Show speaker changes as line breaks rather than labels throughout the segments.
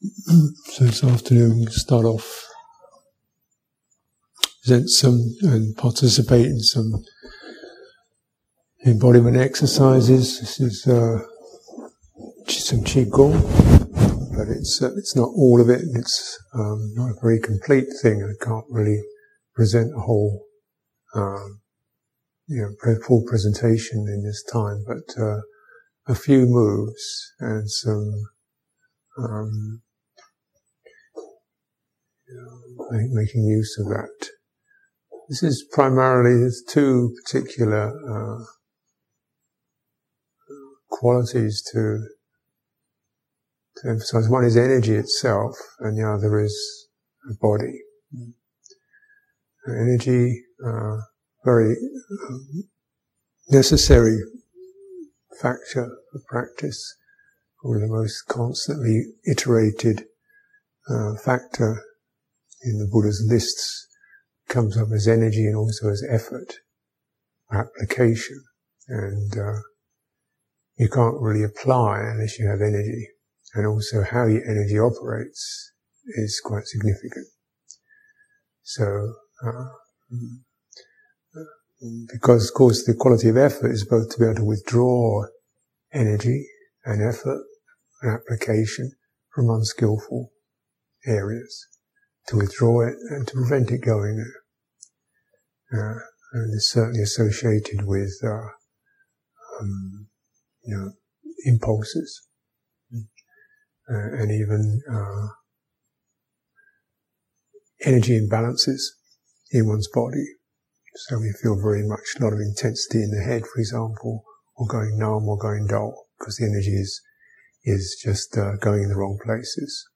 so this afternoon, we start off, present some and participate in some embodiment exercises. This is uh, some qigong, but it's uh, it's not all of it. It's um, not a very complete thing. I can't really present a whole, um, you know, full presentation in this time. But uh, a few moves and some um, making use of that. This is primarily there's two particular uh, qualities to to emphasize. One is energy itself, and the other is body. Energy, uh, very um, necessary factor for practice, or the most constantly iterated uh, factor in the Buddha's lists comes up as energy and also as effort, application, and uh, you can't really apply unless you have energy, and also how your energy operates is quite significant. So, uh, because of course the quality of effort is both to be able to withdraw energy and effort and application from unskillful areas to withdraw it and to prevent it going there. Uh, and it's certainly associated with, uh, um, you know, impulses uh, and even uh, energy imbalances in one's body. So we feel very much a lot of intensity in the head, for example, or going numb or going dull, because the energy is is just uh, going in the wrong places.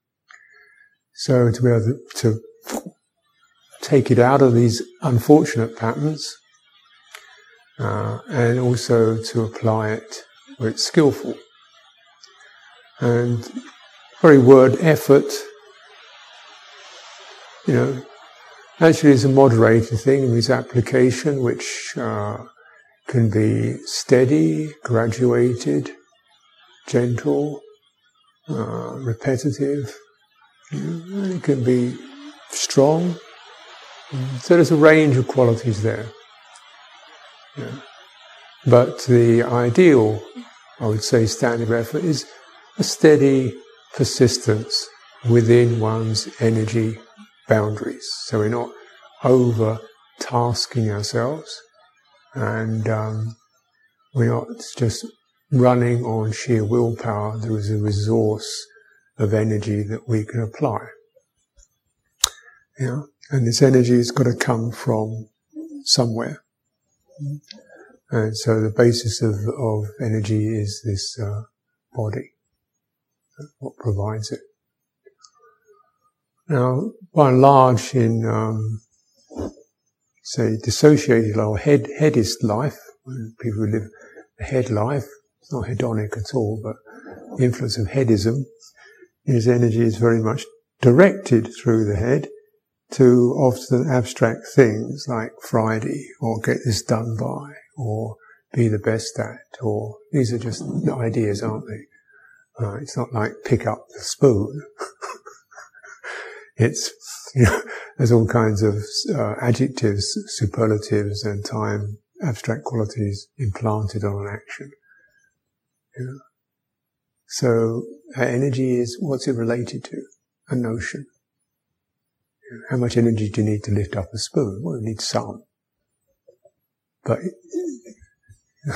So to be able to, take it out of these unfortunate patterns uh, and also to apply it where it's skillful. And very word effort, you know, actually is a moderated thing. It means application, which uh, can be steady, graduated, gentle, uh, repetitive, it can be strong. So there's a range of qualities there. Yeah. But the ideal, I would say, standard of effort is a steady persistence within one's energy boundaries. So we're not over tasking ourselves and um, we're not just running on sheer willpower. There is a resource of energy that we can apply. Yeah, and this energy has got to come from somewhere. And so the basis of, of energy is this uh, body, what provides it. Now, by and large, in um, say dissociated or head headist life, people who live head life, it's not hedonic at all, but the influence of headism, his energy is very much directed through the head to often abstract things like Friday or get this done by or be the best at or these are just ideas, aren't they? Uh, it's not like pick up the spoon. it's, you know, there's all kinds of uh, adjectives, superlatives and time abstract qualities implanted on an action. So energy is what's it related to? A notion. How much energy do you need to lift up a spoon? Well, you need some. But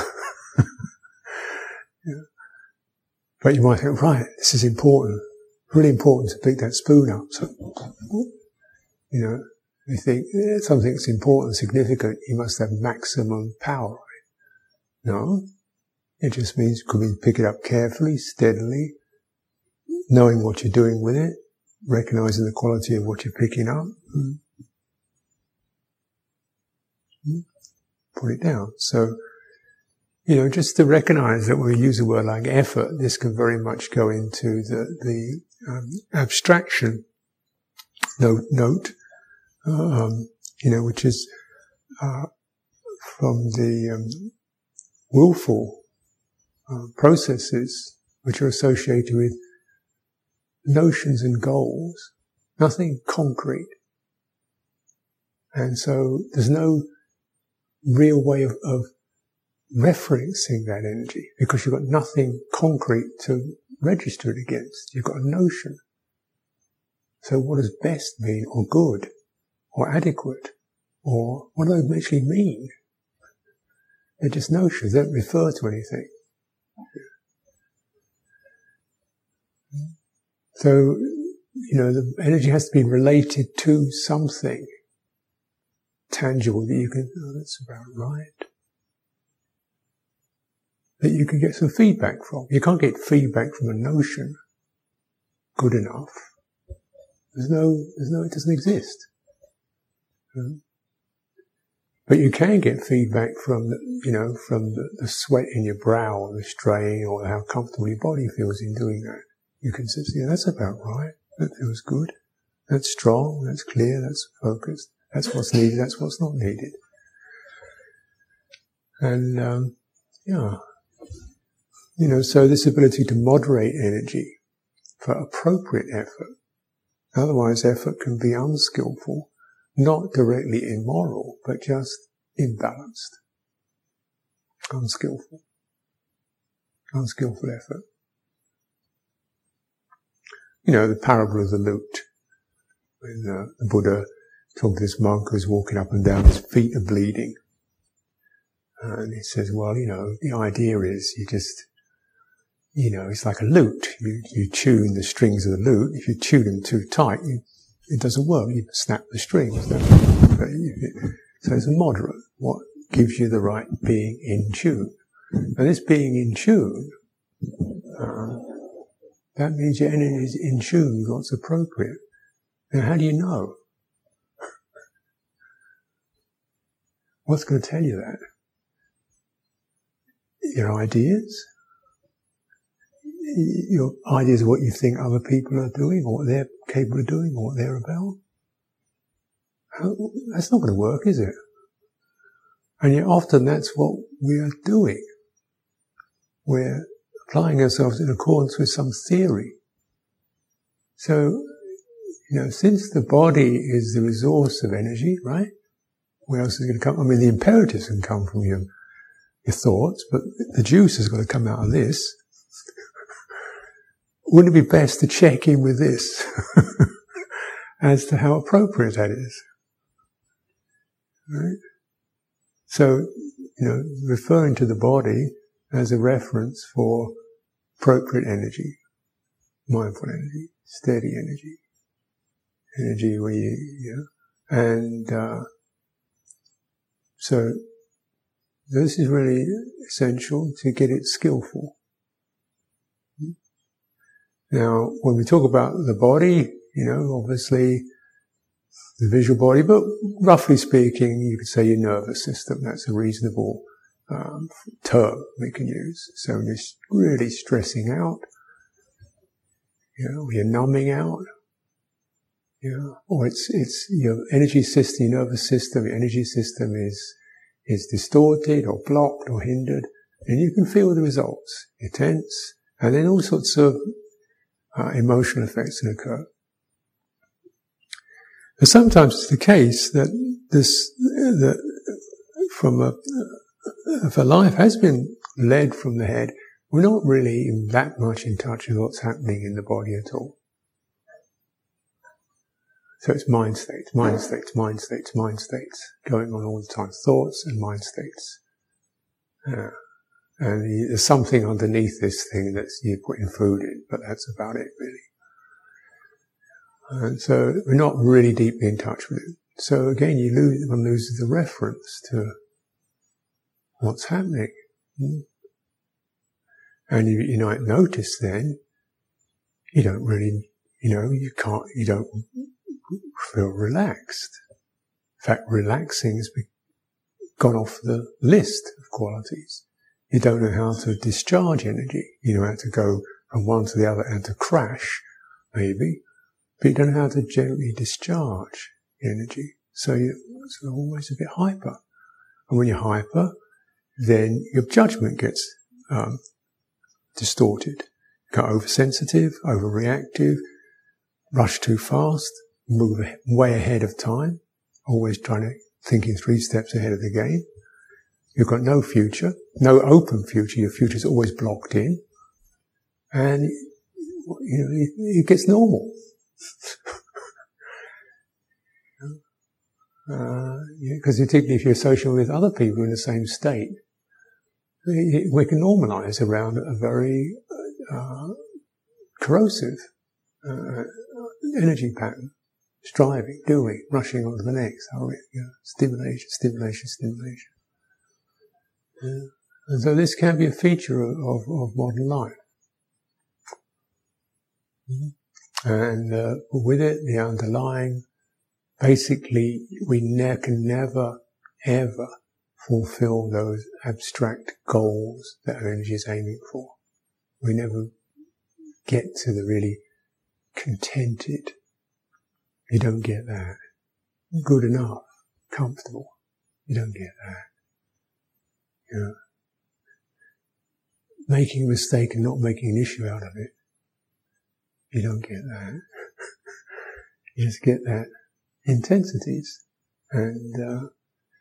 but you might think, right, this is important, really important to pick that spoon up. So, you know, you think yeah, something that's important, significant, you must have maximum power. No, it just means you can pick it up carefully, steadily, knowing what you're doing with it, recognizing the quality of what you're picking up. Mm. Mm. Put it down. So, you know, just to recognize that when we use a word like effort, this can very much go into the, the um, abstraction note, note um, you know, which is uh, from the um, willful processes which are associated with notions and goals, nothing concrete. And so there's no real way of, of referencing that energy because you've got nothing concrete to register it against. You've got a notion. So what does best mean or good or adequate or what do they actually mean? They're just notions. They don't refer to anything. So, you know, the energy has to be related to something tangible that you can, oh, that's about right. That you can get some feedback from. You can't get feedback from a notion good enough. There's no, there's no, it doesn't exist. Hmm? But you can get feedback from, the, you know, from the, the, sweat in your brow or the strain or how comfortable your body feels in doing that. You can say, yeah, that's about right. That feels good. That's strong. That's clear. That's focused. That's what's needed. That's what's not needed. And, um, yeah. You know, so this ability to moderate energy for appropriate effort. Otherwise, effort can be unskillful, not directly immoral, but just imbalanced. Unskillful. Unskillful effort. You know, the parable of the lute. When uh, the Buddha talking to this monk who's walking up and down, his feet are bleeding. And he says, well, you know, the idea is you just, you know, it's like a lute. You, you tune the strings of the lute. If you tune them too tight, you, it doesn't work. You snap the strings. So it's a moderate. What gives you the right being in tune? And this being in tune, that means your energy is in tune with what's appropriate. Now, how do you know? What's going to tell you that? Your ideas? Your ideas of what you think other people are doing, or what they're capable of doing, or what they're about? How, that's not going to work, is it? And yet often that's what we are doing. We're applying ourselves in accordance with some theory. So, you know, since the body is the resource of energy, right? Where else is it going to come? I mean, the imperatives can come from your, your thoughts, but the juice has got to come out of this. Wouldn't it be best to check in with this as to how appropriate that is? Right? So, you know, referring to the body as a reference for appropriate energy, mindful energy, steady energy, energy where you, know, and uh, so this is really essential to get it skillful. Now, when we talk about the body, you know, obviously the visual body, but roughly speaking, you could say your nervous system. That's a reasonable um, term we can use. So when you're really stressing out, you know, you're numbing out, you know, or it's, it's your energy system, your nervous system, your energy system is, is distorted or blocked or hindered, and you can feel the results. You're tense, and then all sorts of uh, emotional effects can occur. And sometimes it's the case that this, that from a, a life has been led from the head, we're not really that much in touch with what's happening in the body at all. So it's mind states, mind states, mind states, mind states going on all the time. Thoughts and mind states. Yeah. And there's something underneath this thing that you're putting food in, but that's about it really. And so we're not really deeply in touch with it. So again, you lose, one loses the reference to what's happening. Hmm. And you, you might notice then, you don't really, you know, you can't, you don't feel relaxed. In fact, relaxing has gone off the list of qualities. You don't know how to discharge energy. You know how to go from one to the other and to crash, maybe but you don't know how to gently discharge energy. So you're, always a bit hyper. And when you're hyper, then your judgment gets um, distorted. You get oversensitive, overreactive, rush too fast, move way ahead of time, always trying to thinking three steps ahead of the game. You've got no future, no open future. Your future is always blocked in, and you know it, it gets normal. Because uh, particularly if you're social with other people in the same state, we can normalize around a very uh, corrosive uh, energy pattern, striving, doing, rushing on to the next, you know, stimulation, stimulation, stimulation. Yeah. And so this can be a feature of, of, of modern life. Mm-hmm. And uh, with it, the underlying, basically, we ne- can never, ever fulfill those abstract goals that our energy is aiming for. We never get to the really contented. You don't get that. Good enough, comfortable. You don't get that. You know, making a mistake and not making an issue out of it. You don't get that. you just get that intensities. And uh,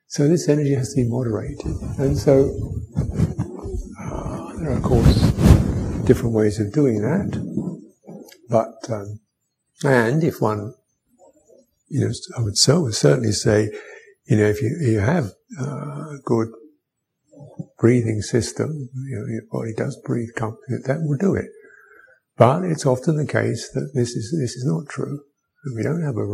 so this energy has to be moderated. And so uh, there are, of course, different ways of doing that. But, um, and if one, you know, I would so certainly say, you know, if you, you have a good breathing system, you know, your body does breathe comfortably, that will do it. But it's often the case that this is, this is not true. We don't have a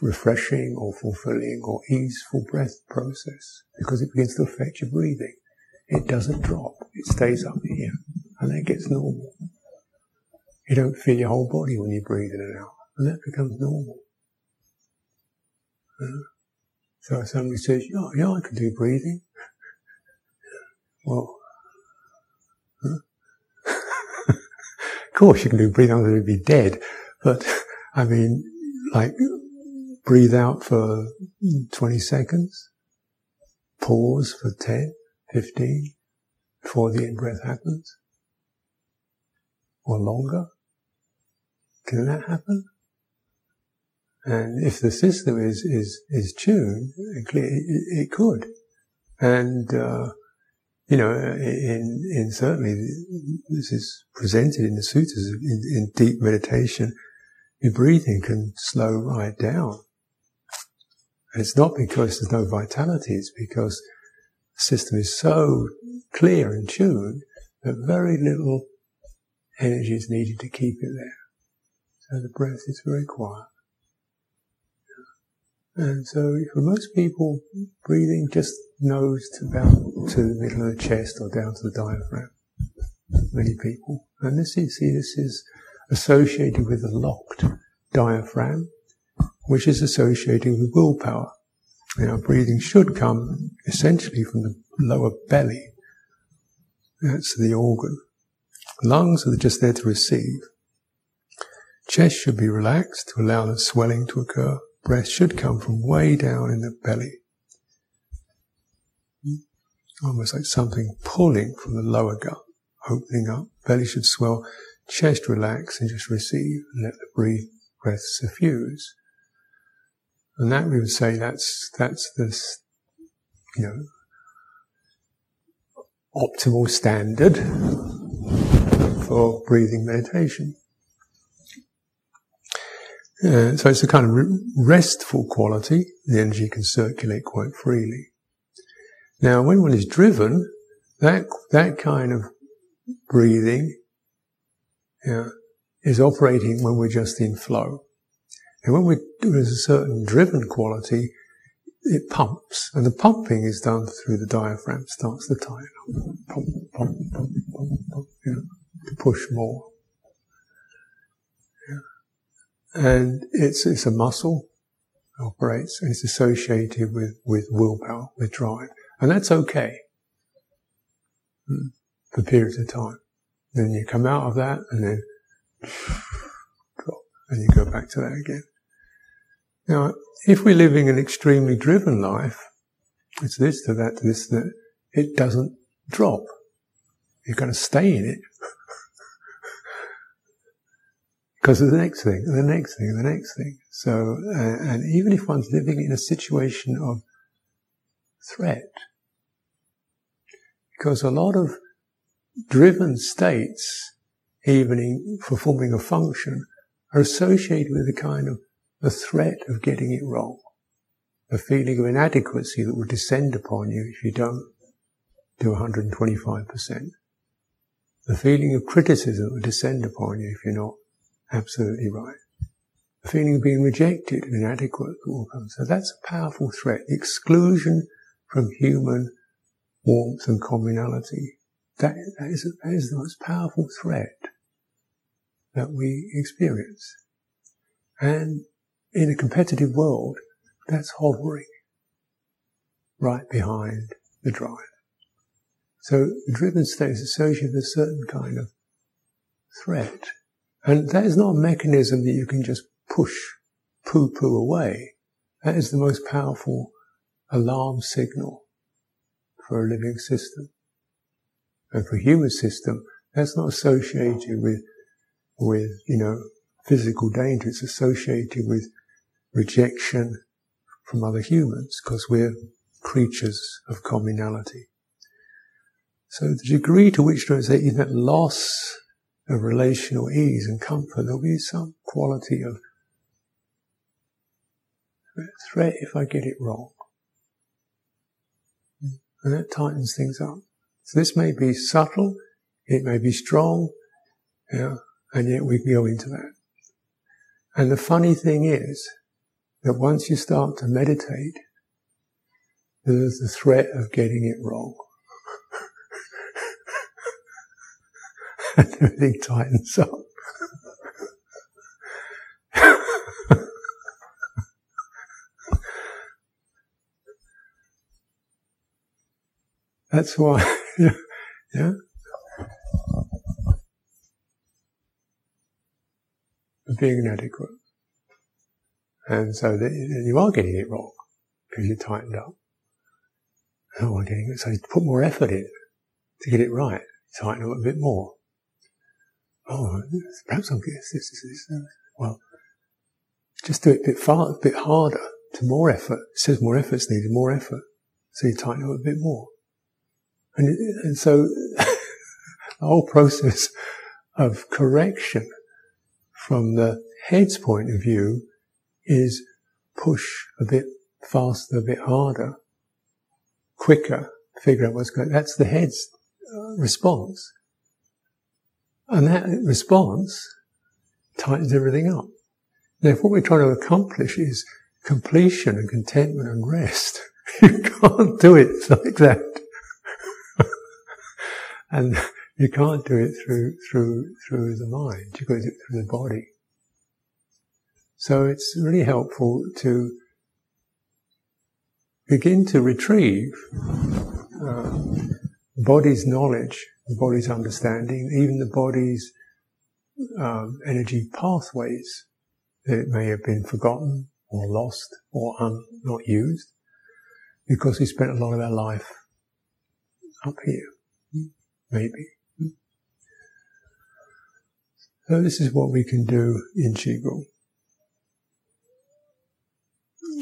refreshing or fulfilling or easeful breath process because it begins to affect your breathing. It doesn't drop. It stays up here and it gets normal. You don't feel your whole body when you breathe in and out and that becomes normal. So somebody says, yeah, yeah, I can do breathing. Well, huh? of course you can do breathing, otherwise you'd be dead. But, I mean, like, breathe out for 20 seconds, pause for 10, 15 before the in-breath happens, or longer. Can that happen? And if the system is is is tuned, it, it could. And uh, you know, in in certainly this is presented in the sutras in, in deep meditation. Your breathing can slow right down and it's not because there's no vitality, it's because the system is so clear and tuned that very little energy is needed to keep it there. So the breath is very quiet. And so for most people, breathing just nose to about to the middle of the chest or down to the diaphragm. Many people. And this is, see, this is associated with a locked diaphragm which is associated with willpower. Now, breathing should come essentially from the lower belly. That's the organ. Lungs are just there to receive. Chest should be relaxed to allow the swelling to occur. Breath should come from way down in the belly. Almost like something pulling from the lower gut, opening up. Belly should swell. Chest relax and just receive and let the breath suffuse. And that we would say that's, that's this, you know, optimal standard for breathing meditation. Uh, so it's a kind of restful quality. The energy can circulate quite freely. Now, when one is driven, that that kind of breathing is operating when we're just in flow. And when we do there's a certain driven quality, it pumps, and the pumping is done through the diaphragm. Starts the time, pump, pump, pump, pump, pump, you know, to push more. And it's it's a muscle operates, and it's associated with with willpower, with drive, and that's okay hmm, for periods of time. Then you come out of that, and then drop, and you go back to that again. Now, if we're living an extremely driven life, it's this to that to this to that, it doesn't drop. You're going to stay in it. because of the next thing, the next thing, the next thing. So, uh, and even if one's living in a situation of threat, because a lot of driven states, even in performing a function, are associated with a kind of the threat of getting it wrong, the feeling of inadequacy that will descend upon you if you don't do 125%, the feeling of criticism that will descend upon you if you're not absolutely right. The feeling of being rejected and inadequate will come. So that's a powerful threat. exclusion from human warmth and communality. That, that, is, that is the most powerful threat that we experience. And in a competitive world, that's hovering right behind the drive. So the driven state is associated with a certain kind of threat. And that is not a mechanism that you can just push, poo-poo away. That is the most powerful alarm signal for a living system. And for a human system, that's not associated with, with, you know, physical danger. It's associated with rejection from other humans because we're creatures of communality. So the degree to which there is that loss of relational ease and comfort, there'll be some quality of threat if I get it wrong. And that tightens things up. So this may be subtle, it may be strong, yeah, and yet we can go into that. And the funny thing is that once you start to meditate, there's the threat of getting it wrong. and everything tightens up. That's why, yeah. Being inadequate. And so you are getting it wrong because you tightened up. Oh, I'm getting it. So you put more effort in to get it right. Tighten up a bit more. Oh, perhaps I'm getting this, this, this, this. Well, just do it a bit far, a bit harder, to more effort. It says more effort is needed, more effort. So you tighten up a bit more. And, and so the whole process of correction from the head's point of view is push a bit faster, a bit harder, quicker, figure out what's going That's the head's uh, response. And that response tightens everything up. Now, if what we're trying to accomplish is completion and contentment and rest, you can't do it like that. and you can't do it through, through, through the mind. You've got to do it through the body. So it's really helpful to begin to retrieve uh, body's knowledge, the body's understanding, even the body's um, energy pathways that may have been forgotten or lost or un- not used because we spent a lot of our life up here, maybe. So this is what we can do in Qigong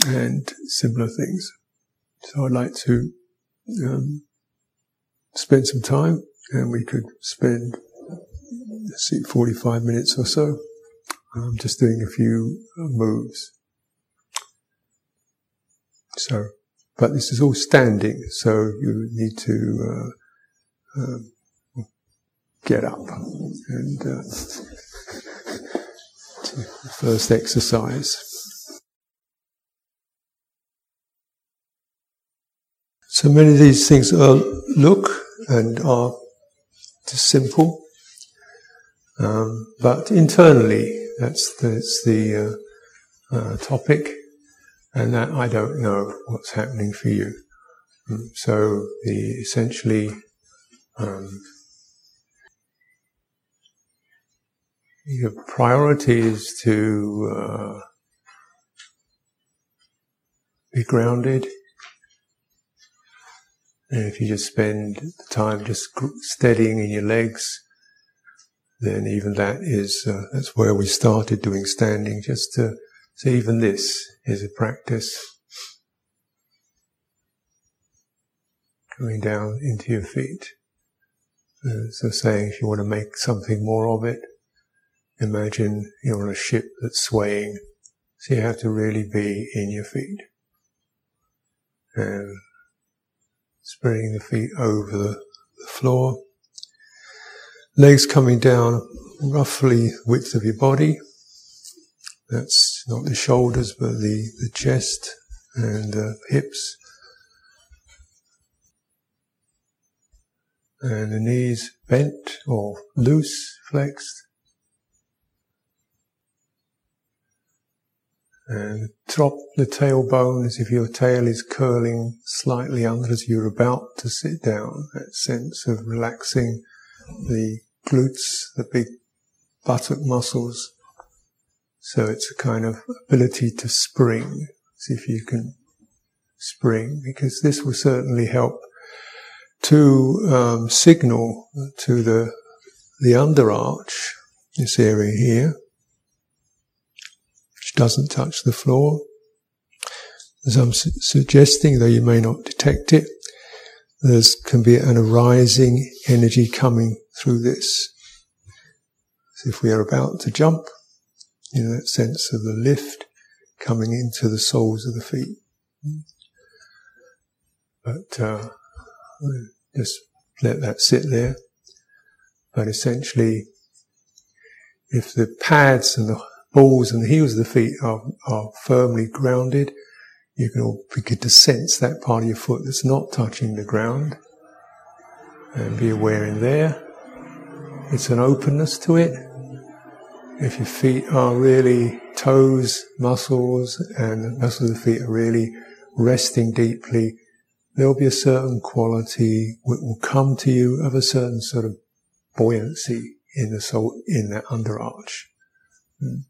and similar things. So I'd like to um, spend some time, and we could spend, let's see, 45 minutes or so, um, just doing a few uh, moves. So, but this is all standing, so you need to uh, um, get up and uh, the first exercise. So many of these things are, look and are just simple, um, but internally, that's, the uh, uh, topic, and that I don't know what's happening for you. Um, so the essentially um, your priority is to uh, be grounded and if you just spend the time just steadying in your legs, then even that is, uh, that's where we started doing standing, just to, so even this is a practice. Coming down into your feet. Uh, so saying if you want to make something more of it, imagine you're on a ship that's swaying. So you have to really be in your feet. And spreading the feet over the, the floor. Legs coming down roughly width of your body. That's not the shoulders, but the, the chest and the hips. And the knees bent or loose, flexed. And drop the tailbone as if your tail is curling slightly under as you're about to sit down. That sense of relaxing the glutes, the big buttock muscles. So it's a kind of ability to spring. See if you can spring, because this will certainly help to um, signal to the the underarch, this area here, doesn't touch the floor. As I'm su- suggesting, though you may not detect it, there can be an arising energy coming through this. As if we are about to jump, you know, that sense of the lift coming into the soles of the feet. But uh, just let that sit there. But essentially, if the pads and the balls and the heels of the feet are, are firmly grounded, you can begin to sense that part of your foot that's not touching the ground and be aware in there. It's an openness to it. If your feet are really toes, muscles, and the muscles of the feet are really resting deeply, there'll be a certain quality that will come to you of a certain sort of buoyancy in the sole, in that underarch. Hmm.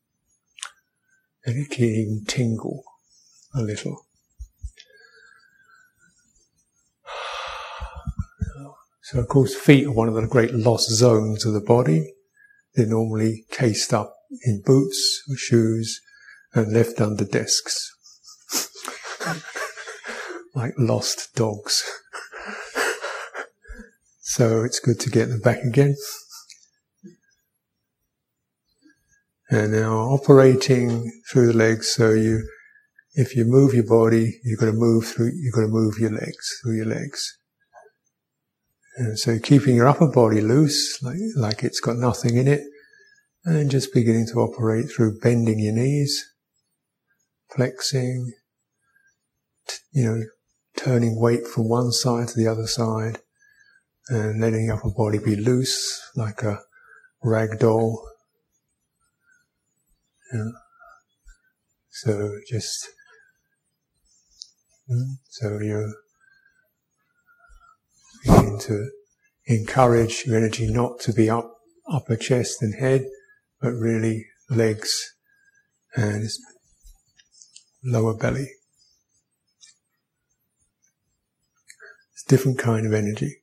And it can even tingle a little. So of course feet are one of the great lost zones of the body. They're normally cased up in boots or shoes and left under desks. like lost dogs. so it's good to get them back again. And now operating through the legs, so you, if you move your body, you've got to move through, you've got to move your legs, through your legs. And so keeping your upper body loose, like, like it's got nothing in it, and just beginning to operate through bending your knees, flexing, you know, turning weight from one side to the other side, and letting your upper body be loose, like a rag doll. So just, hmm, so you're begin to encourage your energy not to be up upper chest and head, but really legs and lower belly. It's a different kind of energy.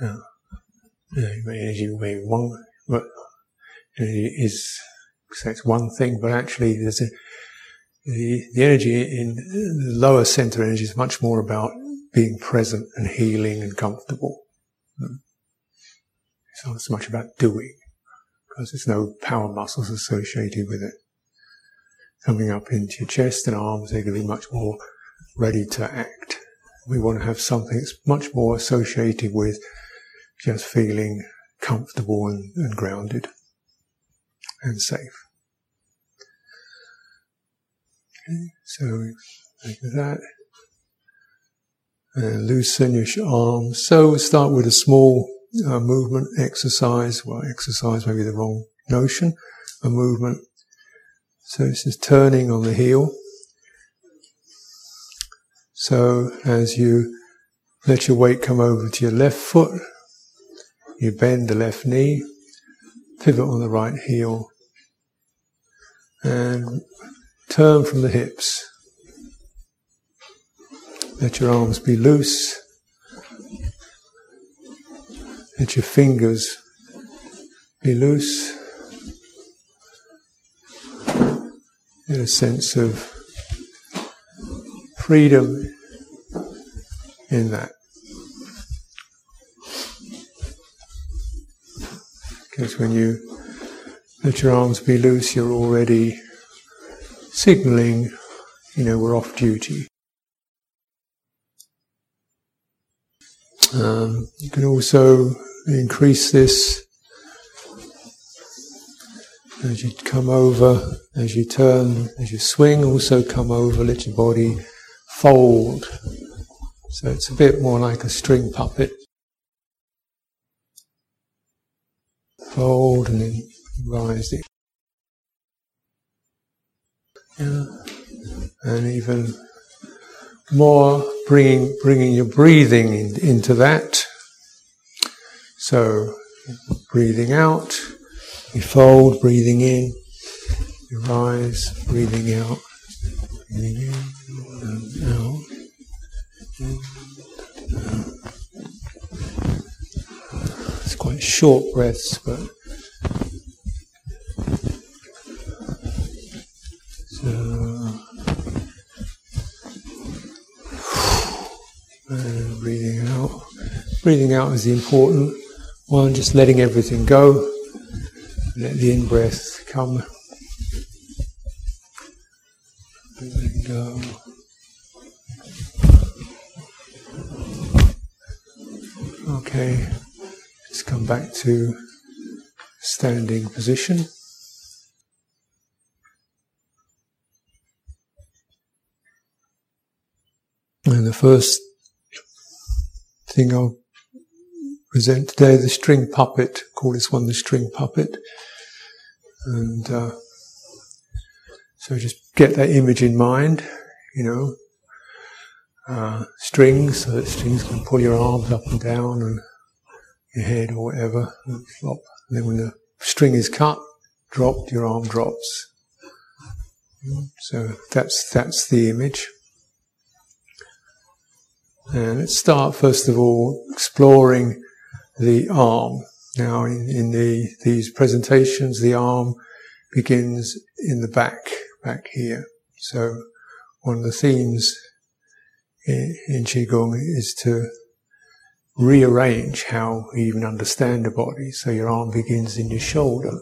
Yeah. energy may one, but energy is so it's one thing, but actually there's a the, the energy in the lower center energy is much more about being present and healing and comfortable. Hmm. It's not so much about doing, because there's no power muscles associated with it. Coming up into your chest and arms, they're going to be much more ready to act. We want to have something that's much more associated with just feeling comfortable and, and grounded and safe. Okay, so like that and loosen your arms. So start with a small uh, movement exercise. Well, exercise may be the wrong notion. A movement. So this is turning on the heel. So as you let your weight come over to your left foot, you bend the left knee, pivot on the right heel, and turn from the hips. Let your arms be loose. Let your fingers be loose. Get a sense of freedom in that. Because when you let your arms be loose, you're already signaling, you know, we're off duty. Um, you can also increase this as you come over, as you turn, as you swing, also come over, let your body fold. So it's a bit more like a string puppet. Fold and then rise it. Yeah. And even more bringing, bringing your breathing in, into that. So, breathing out, you fold, breathing in, you rise, breathing out, breathing in and out. It's quite short breaths, but Breathing out is the important one, just letting everything go. Let the in breath come. Go. Okay, let's come back to standing position. And the first thing I'll present today the string puppet. Call this one the string puppet. And uh, so just get that image in mind, you know. Uh, strings, so that strings can pull your arms up and down and your head or whatever, and flop. And then when the string is cut, dropped, your arm drops. So that's that's the image. And let's start first of all exploring the arm. Now, in, in the, these presentations, the arm begins in the back, back here. So, one of the themes in, in Qigong is to rearrange how we even understand the body. So your arm begins in your shoulder.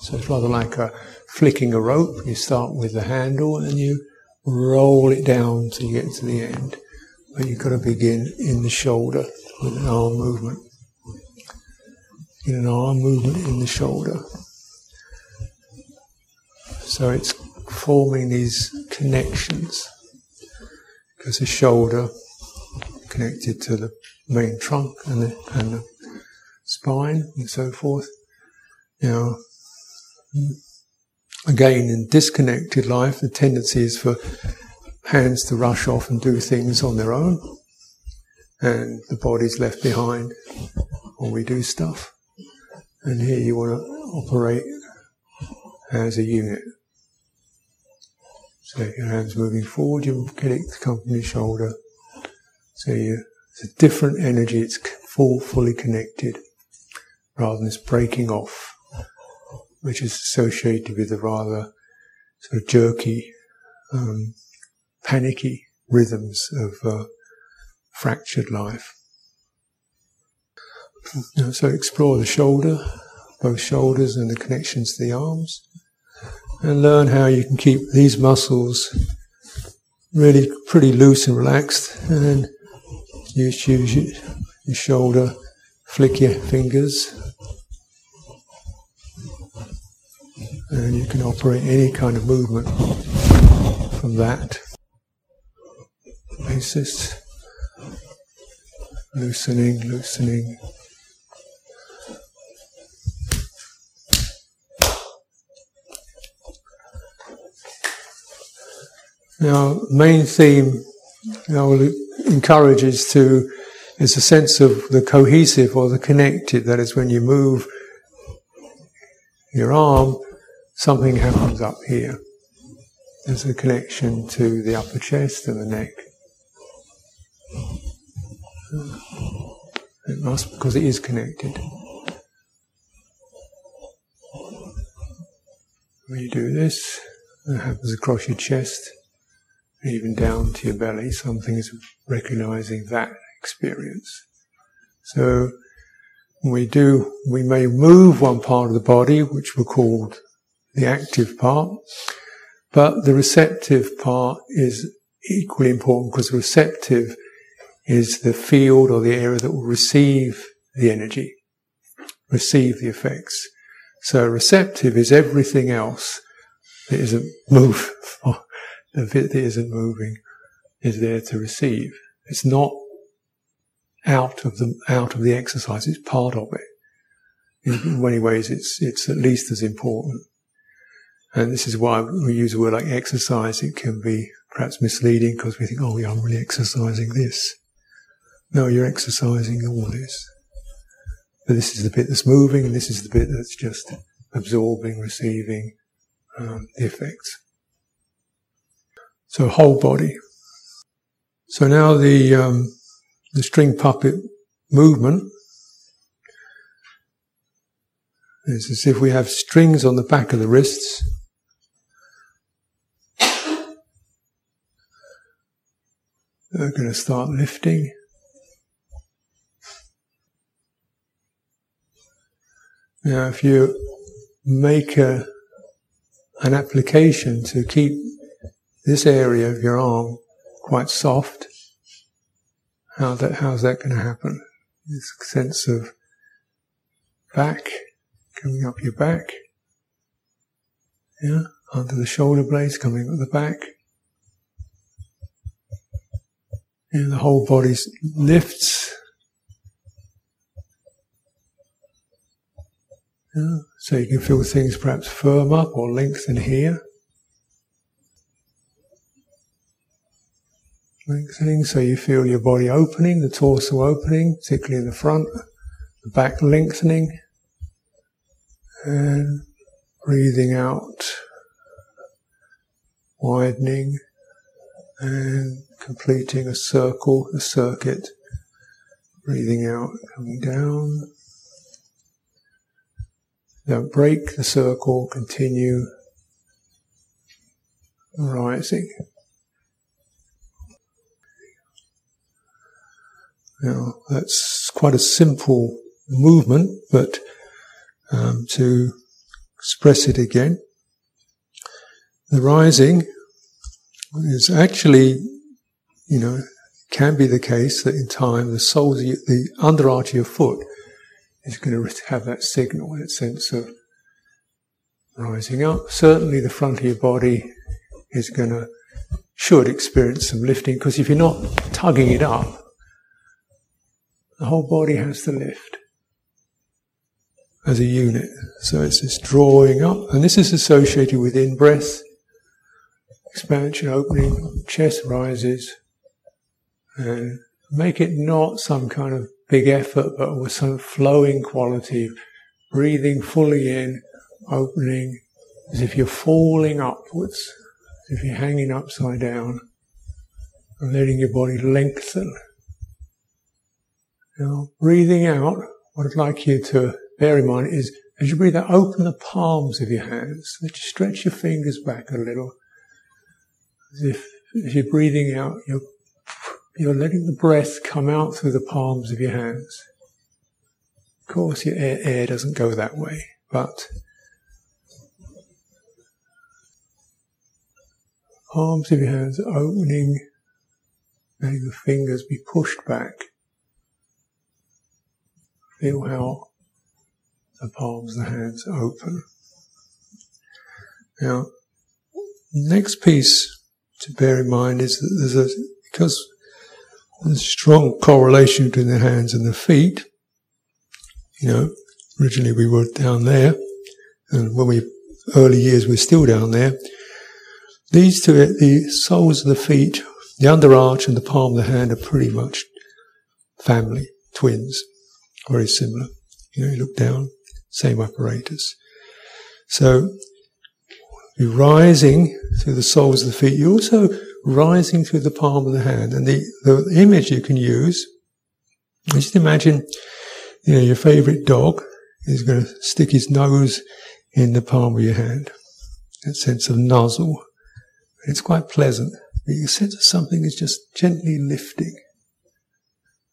So it's rather like a flicking a rope. You start with the handle and then you roll it down till you get to the end. But you've got to begin in the shoulder with an arm movement in an arm movement in the shoulder. So it's forming these connections because the shoulder connected to the main trunk and the, and the spine and so forth. Now, again, in disconnected life, the tendency is for hands to rush off and do things on their own, and the body's left behind while we do stuff. And here you want to operate as a unit. So your hands moving forward, you get it to come from your shoulder. So you, it's a different energy, it's full, fully connected, rather than this breaking off, which is associated with a rather sort of jerky, um, panicky rhythms of uh, fractured life. So explore the shoulder, both shoulders and the connections to the arms, and learn how you can keep these muscles really pretty loose and relaxed, and then use, use your shoulder, flick your fingers, and you can operate any kind of movement from that basis. Loosening, loosening. Now, main theme I will encourage is to is a sense of the cohesive or the connected. That is, when you move your arm, something happens up here. There's a connection to the upper chest and the neck. It must because it is connected. When you do this, it happens across your chest, even down to your belly. Something is recognizing that experience. So we do, we may move one part of the body, which we call the active part, but the receptive part is equally important because receptive is the field or the area that will receive the energy, receive the effects. So receptive is everything else that isn't move, the bit that isn't moving is there to receive. It's not out of the out of the exercise. It's part of it. In many ways, it's it's at least as important. And this is why we use a word like exercise. It can be perhaps misleading because we think, oh, yeah, I'm really exercising this. No, you're exercising all this. But this is the bit that's moving, and this is the bit that's just absorbing, receiving um, the effects. So whole body. So now the um, the string puppet movement is as if we have strings on the back of the wrists. They're going to start lifting. Now, if you make a, an application to keep this area of your arm quite soft, how that, how's that going to happen? This sense of back, coming up your back, yeah, under the shoulder blades, coming up the back. And the whole body lifts. Yeah, so you can feel things perhaps firm up or lengthen here. So you feel your body opening, the torso opening, particularly in the front, the back lengthening, and breathing out, widening, and completing a circle, a circuit, breathing out, coming down. Now break the circle, continue rising. Now, that's quite a simple movement, but um, to express it again, the rising is actually, you know, can be the case that in time the sole, the underarch of your foot is going to have that signal, that sense of rising up. Certainly the front of your body is going to, should experience some lifting because if you're not tugging it up, the whole body has to lift as a unit. So it's this drawing up, and this is associated with in breath, expansion, opening, chest rises, and make it not some kind of big effort, but with some flowing quality, breathing fully in, opening, as if you're falling upwards, if you're hanging upside down, and letting your body lengthen now, breathing out, what I'd like you to bear in mind is as you breathe out, open the palms of your hands. Let you stretch your fingers back a little. As if as you're breathing out, you're, you're letting the breath come out through the palms of your hands. Of course, your air, air doesn't go that way, but palms of your hands opening, letting the fingers be pushed back. Feel how the palms the hands open. Now, next piece to bear in mind is that there's a, because there's a strong correlation between the hands and the feet, you know, originally we were down there, and when we, early years we're still down there. These two, the soles of the feet, the underarch and the palm of the hand are pretty much family, twins very similar. You know, you look down, same apparatus. So you're rising through the soles of the feet. You're also rising through the palm of the hand. And the, the image you can use, just imagine, you know, your favorite dog is going to stick his nose in the palm of your hand. that sense of nozzle. It's quite pleasant. You sense that something is just gently lifting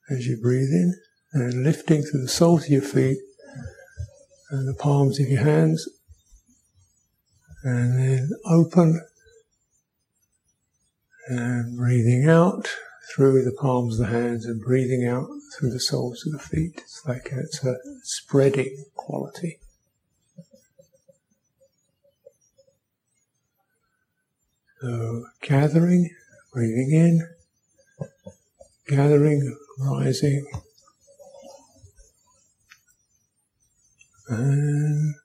as you breathe in and lifting through the soles of your feet and the palms of your hands and then open and breathing out through the palms of the hands and breathing out through the soles of the feet. It's like it's a spreading quality. So gathering, breathing in, gathering, rising, and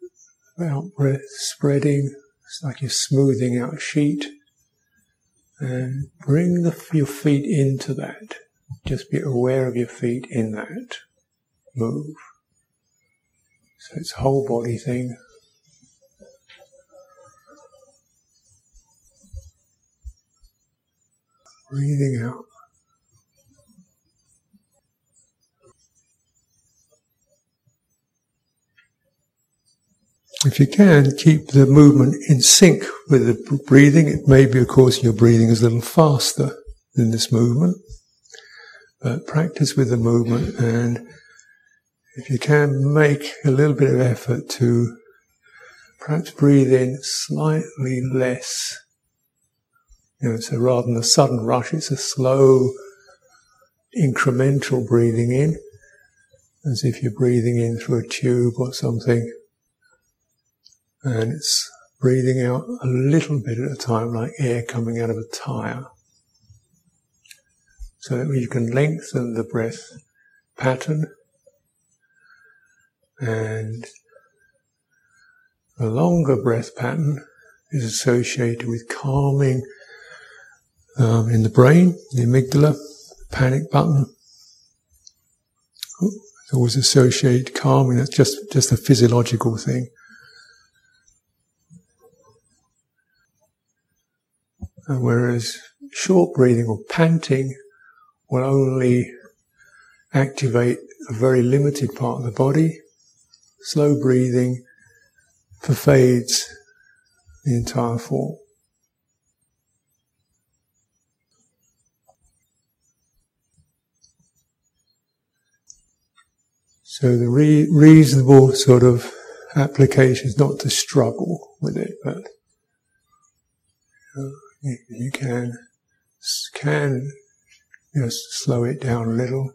out breath spreading. It's like you're smoothing out a sheet. And bring the, your feet into that. Just be aware of your feet in that move. So it's a whole body thing. Breathing out. If you can, keep the movement in sync with the breathing. It may be, of course, your breathing is a little faster than this movement. But practice with the movement and if you can make a little bit of effort to perhaps breathe in slightly less. You know, so rather than a sudden rush, it's a slow, incremental breathing in, as if you're breathing in through a tube or something and it's breathing out a little bit at a time, like air coming out of a tire. So that you can lengthen the breath pattern and the longer breath pattern is associated with calming um, in the brain, the amygdala, panic button. It's always associated calming. That's just just a physiological thing. Whereas short breathing or panting will only activate a very limited part of the body. Slow breathing pervades the entire form. So the re- reasonable sort of application is not to struggle with it, but you can can just slow it down a little,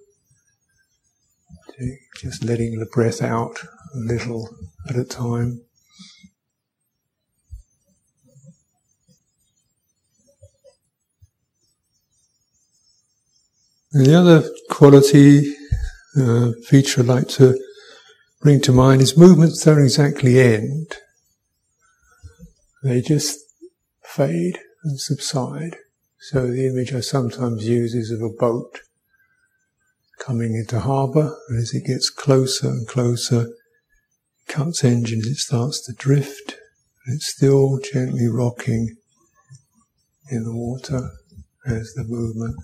just letting the breath out a little at a time. And the other quality uh, feature I'd like to bring to mind is movements don't exactly end. They just fade and subside. So the image I sometimes use is of a boat coming into harbour, and as it gets closer and closer, it cuts engines, it starts to drift, and it's still gently rocking in the water as the movement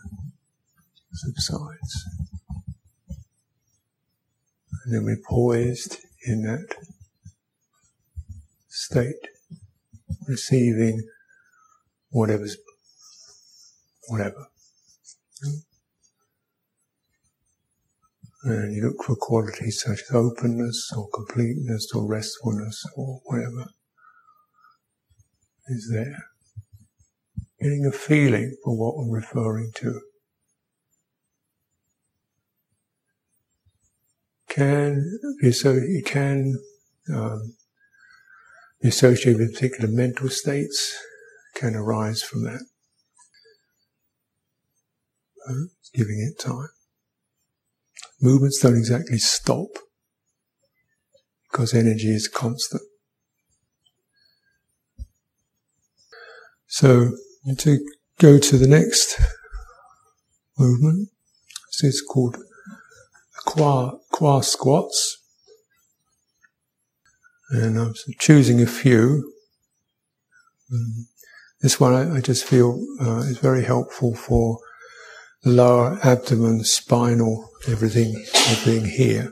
subsides. And then we're poised in that state, receiving whatever's whatever. And you look for qualities such as openness or completeness or restfulness or whatever is there. Getting a feeling for what we're referring to. Can be so it can um, be associated with particular mental states can arise from that. giving it time. Movements don't exactly stop because energy is constant. So to go to the next movement, this is called kua, kua squats. And I'm choosing a few. Mm. This one I, I just feel uh, is very helpful for the lower abdomen, spinal, everything, everything here.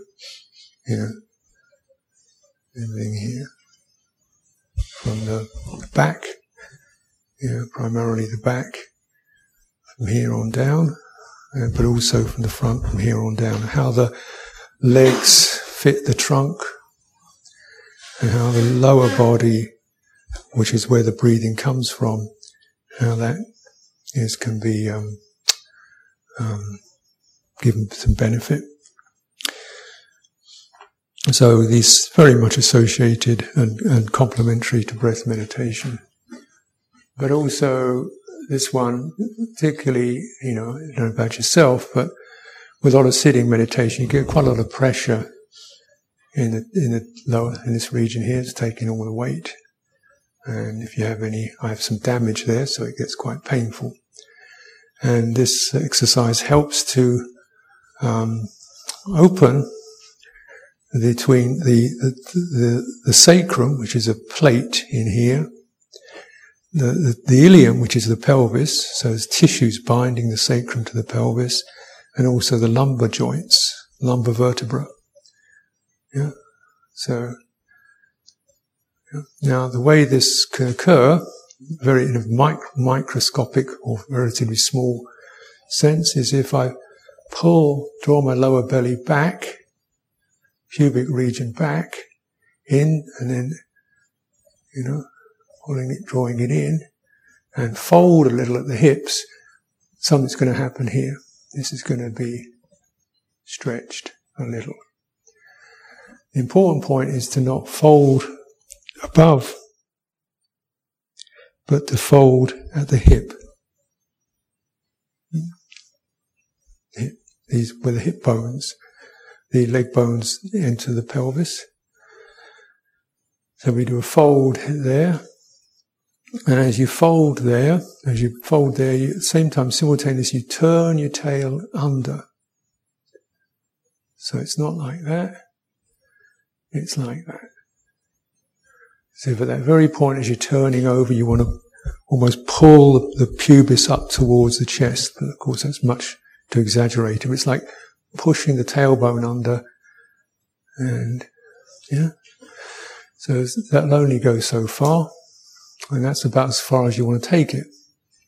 You know, everything here. from the back, you know, primarily the back, from here on down, but also from the front, from here on down. How the legs fit the trunk, and how the lower body, which is where the breathing comes from, how that is can be um, um, given some benefit. So these very much associated and, and complementary to breath meditation. But also this one, particularly, you know, I don't know about yourself, but with a lot of sitting meditation, you get quite a lot of pressure in the, in the lower, in this region here. It's taking all the weight. And if you have any, I have some damage there, so it gets quite painful. And this exercise helps to um, open between the, the, the, the, sacrum, which is a plate in here, the, the, the ilium, which is the pelvis, so there's tissues binding the sacrum to the pelvis, and also the lumbar joints, lumbar vertebra. Yeah. So. Now the way this can occur, very in a mic- microscopic or relatively small sense, is if I pull, draw my lower belly back, pubic region back, in, and then, you know, pulling it, drawing it in, and fold a little at the hips, something's going to happen here. This is going to be stretched a little. The important point is to not fold above, but to fold at the hip. These were the hip bones. The leg bones enter the pelvis. So we do a fold there. And as you fold there, as you fold there, you, at the same time, simultaneously, you turn your tail under. So it's not like that. It's like that. So at that very point, as you're turning over, you want to almost pull the pubis up towards the chest. But of course, that's much to exaggerate it. It's like pushing the tailbone under and yeah. So that'll only go so far. And that's about as far as you want to take it.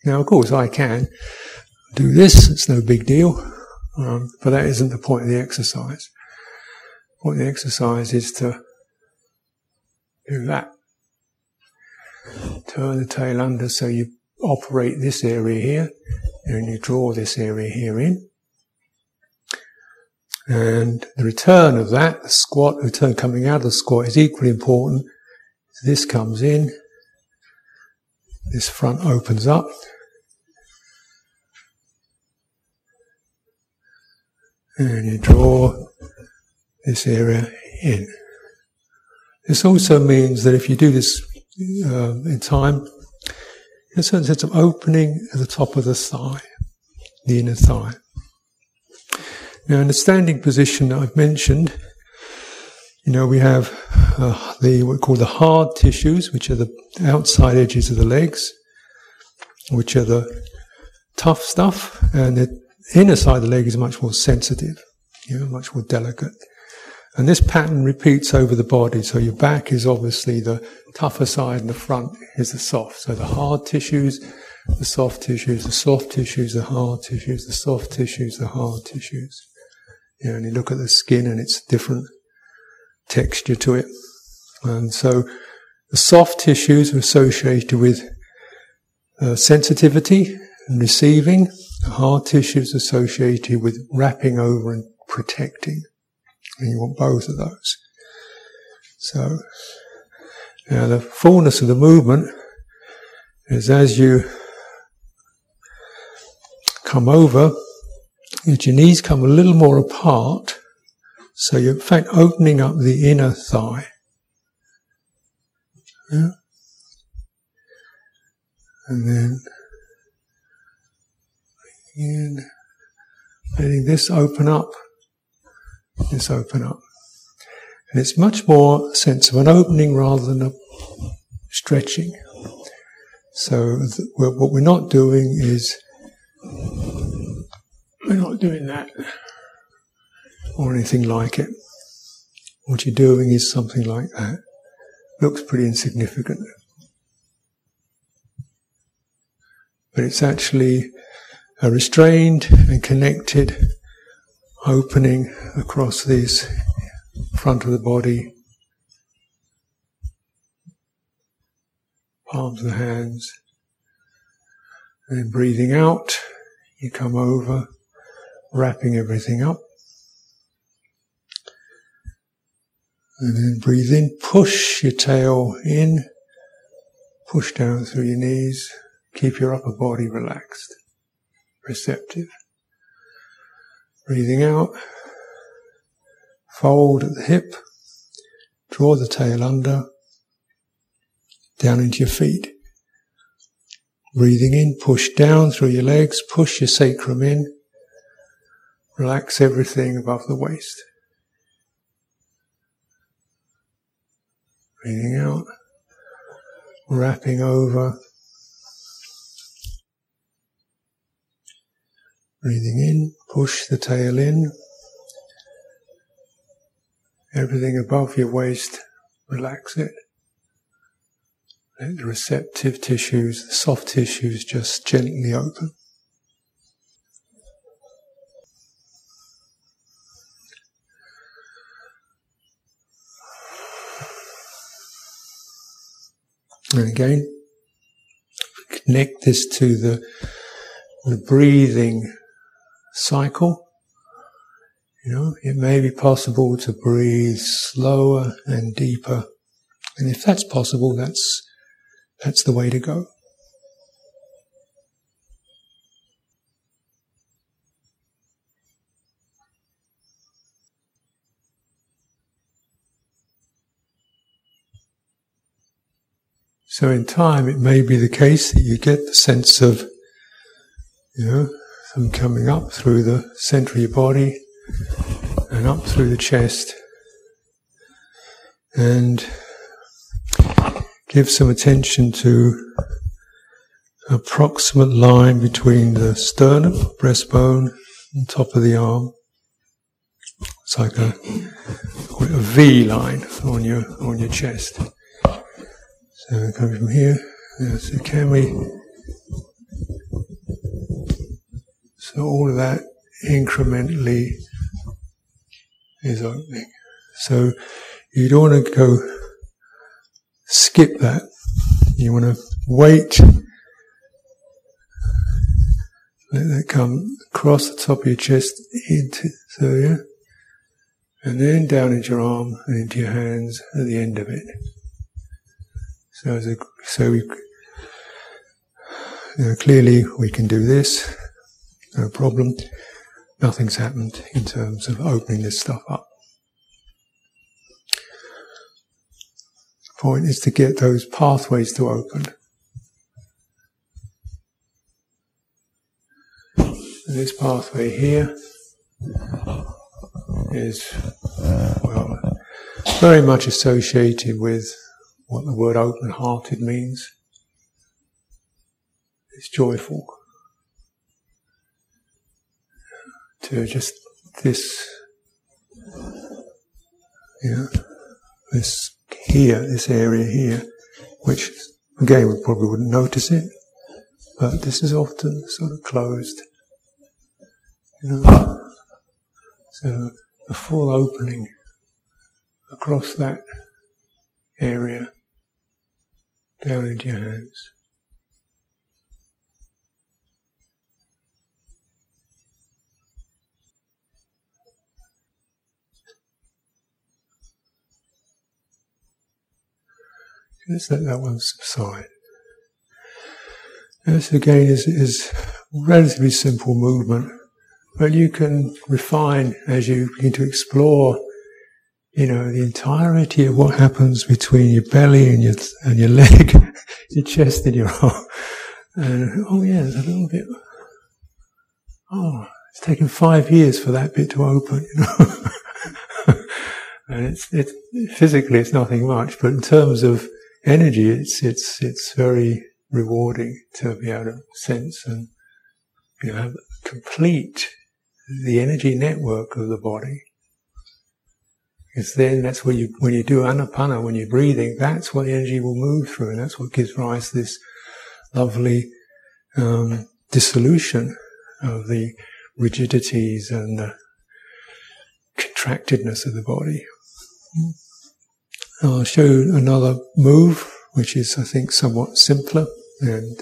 Now, of course, I can do this. It's no big deal. Um, but that isn't the point of the exercise. The point of the exercise is to do that. Turn the tail under so you operate this area here and you draw this area here in. And the return of that, the squat, the return coming out of the squat is equally important. This comes in, this front opens up. And you draw this area in. This also means that if you do this uh, in time, in a certain sense of opening at the top of the thigh, the inner thigh. Now, in the standing position that I've mentioned, you know, we have uh, the what we call the hard tissues, which are the outside edges of the legs, which are the tough stuff, and the inner side of the leg is much more sensitive, you know, much more delicate. And this pattern repeats over the body. So your back is obviously the tougher side and the front is the soft. So the hard tissues, the soft tissues, the soft tissues, the hard tissues, the soft tissues, the hard tissues. Know, and you look at the skin and it's different texture to it. And so the soft tissues are associated with uh, sensitivity and receiving. The hard tissues are associated with wrapping over and protecting. And you want both of those. So, now the fullness of the movement is as you come over, your knees come a little more apart, so you're in fact opening up the inner thigh. Yeah. And then in, letting this open up this open up. And it's much more a sense of an opening rather than a stretching. So th- what we're not doing is we're not doing that or anything like it. What you're doing is something like that. Looks pretty insignificant. But it's actually a restrained and connected opening across this front of the body, palms of the hands, and then breathing out, you come over, wrapping everything up. And then breathe in, push your tail in, push down through your knees, keep your upper body relaxed, receptive. Breathing out, fold at the hip, draw the tail under, down into your feet. Breathing in, push down through your legs, push your sacrum in, relax everything above the waist. Breathing out, wrapping over. Breathing in, push the tail in. Everything above your waist, relax it. Let the receptive tissues, the soft tissues just gently open. And again, connect this to the, the breathing cycle. You know, it may be possible to breathe slower and deeper. And if that's possible, that's, that's the way to go. So in time, it may be the case that you get the sense of, you know, them coming up through the center of your body and up through the chest. And give some attention to approximate line between the sternum, breastbone, and top of the arm. It's like a, a V line on your on your chest. So coming from here, so can we? So all of that incrementally is opening. So you don't want to go skip that. You want to wait, let that come across the top of your chest into so yeah, and then down into your arm and into your hands at the end of it. So, a, so we, you know, clearly we can do this, no problem. Nothing's happened in terms of opening this stuff up. The point is to get those pathways to open. And this pathway here is, well, very much associated with what the word open hearted means. It's joyful. To just this, yeah, this here, this area here, which again we probably wouldn't notice it, but this is often sort of closed. You know, so a full opening across that area down into your hands. Just let that one subside. This again is, is relatively simple movement, but you can refine as you begin to explore you know, the entirety of what happens between your belly and your and your leg, your chest and your arm. And oh yeah, there's a little bit. Oh, it's taken five years for that bit to open, you know. and it's it's physically it's nothing much, but in terms of energy, it's it's it's very rewarding to be able to sense and you know complete the energy network of the body because then that's when you, when you do anapana, when you're breathing, that's what the energy will move through, and that's what gives rise to this lovely um, dissolution of the rigidities and the contractedness of the body. I'll show another move, which is, I think, somewhat simpler. And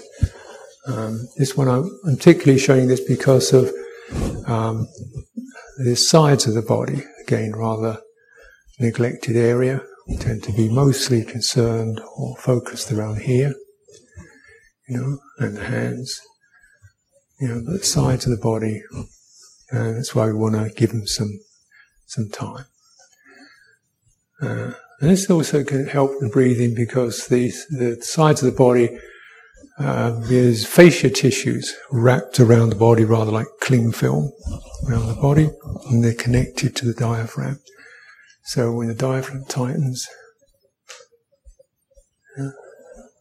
um, this one, I'm, particularly showing this because of um, the sides of the body, again, rather neglected area. We tend to be mostly concerned or focused around here, you know, and the hands, you know, but sides of the body. And that's why we want to give them some, some time. Uh, and this also can help the breathing because the, the sides of the body, um, there's fascia tissues wrapped around the body, rather like cling film around the body, and they're connected to the diaphragm. So when the diaphragm tightens,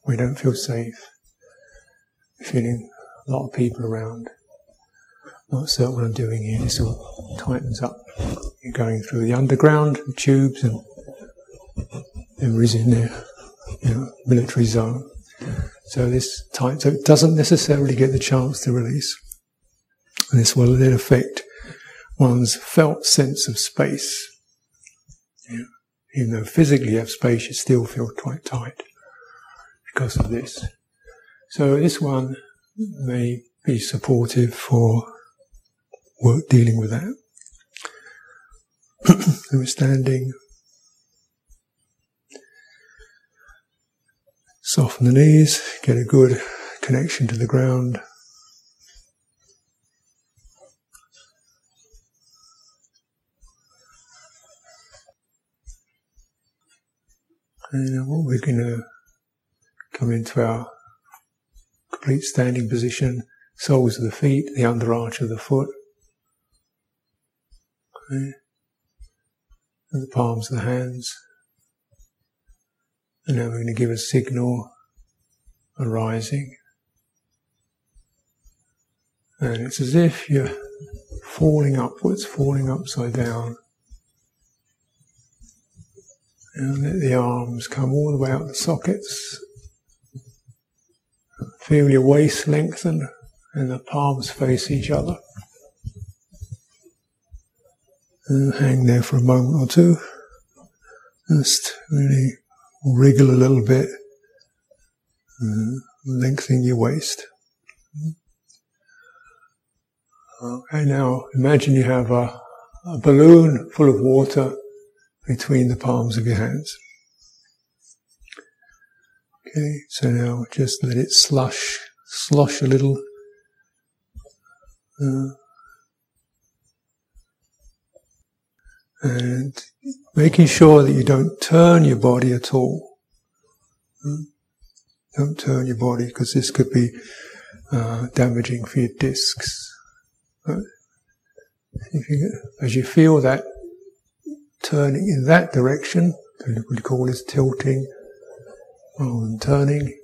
we don't feel safe. Feeling a lot of people around. Not certain what I'm doing here. This all tightens up. You're going through the underground tubes and everybody's in their you know, military zone. So this tight, so it doesn't necessarily get the chance to release. And this will then affect one's felt sense of space. Yeah. Even though physically you have space, you still feel quite tight because of this. So this one may be supportive for work dealing with that. we're standing Soften the knees, get a good connection to the ground. And what we're going to come into our complete standing position, soles of the feet, the under arch of the foot, okay. and the palms of the hands. And now we're going to give a signal arising. And it's as if you're falling upwards, falling upside down. And let the arms come all the way out the sockets. Feel your waist lengthen and the palms face each other. And hang there for a moment or two. Just really wriggle a little bit, uh, lengthening your waist. Okay, now imagine you have a, a balloon full of water between the palms of your hands. Okay, so now just let it slush, slosh a little. Uh, and making sure that you don't turn your body at all. Hmm? Don't turn your body because this could be uh, damaging for your discs. You, as you feel that turning in that direction, we call this tilting rather than turning,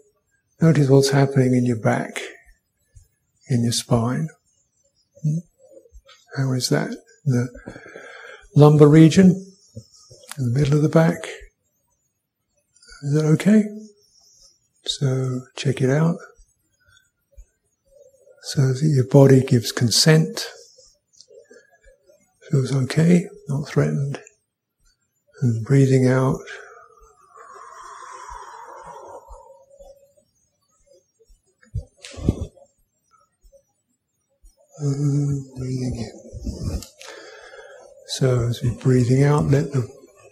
notice what's happening in your back, in your spine. Hmm? How is that? The lumbar region in the middle of the back. Is that okay? So check it out. So that your body gives consent, feels okay, not threatened, and breathing out. Breathing in. So as we're breathing out, let the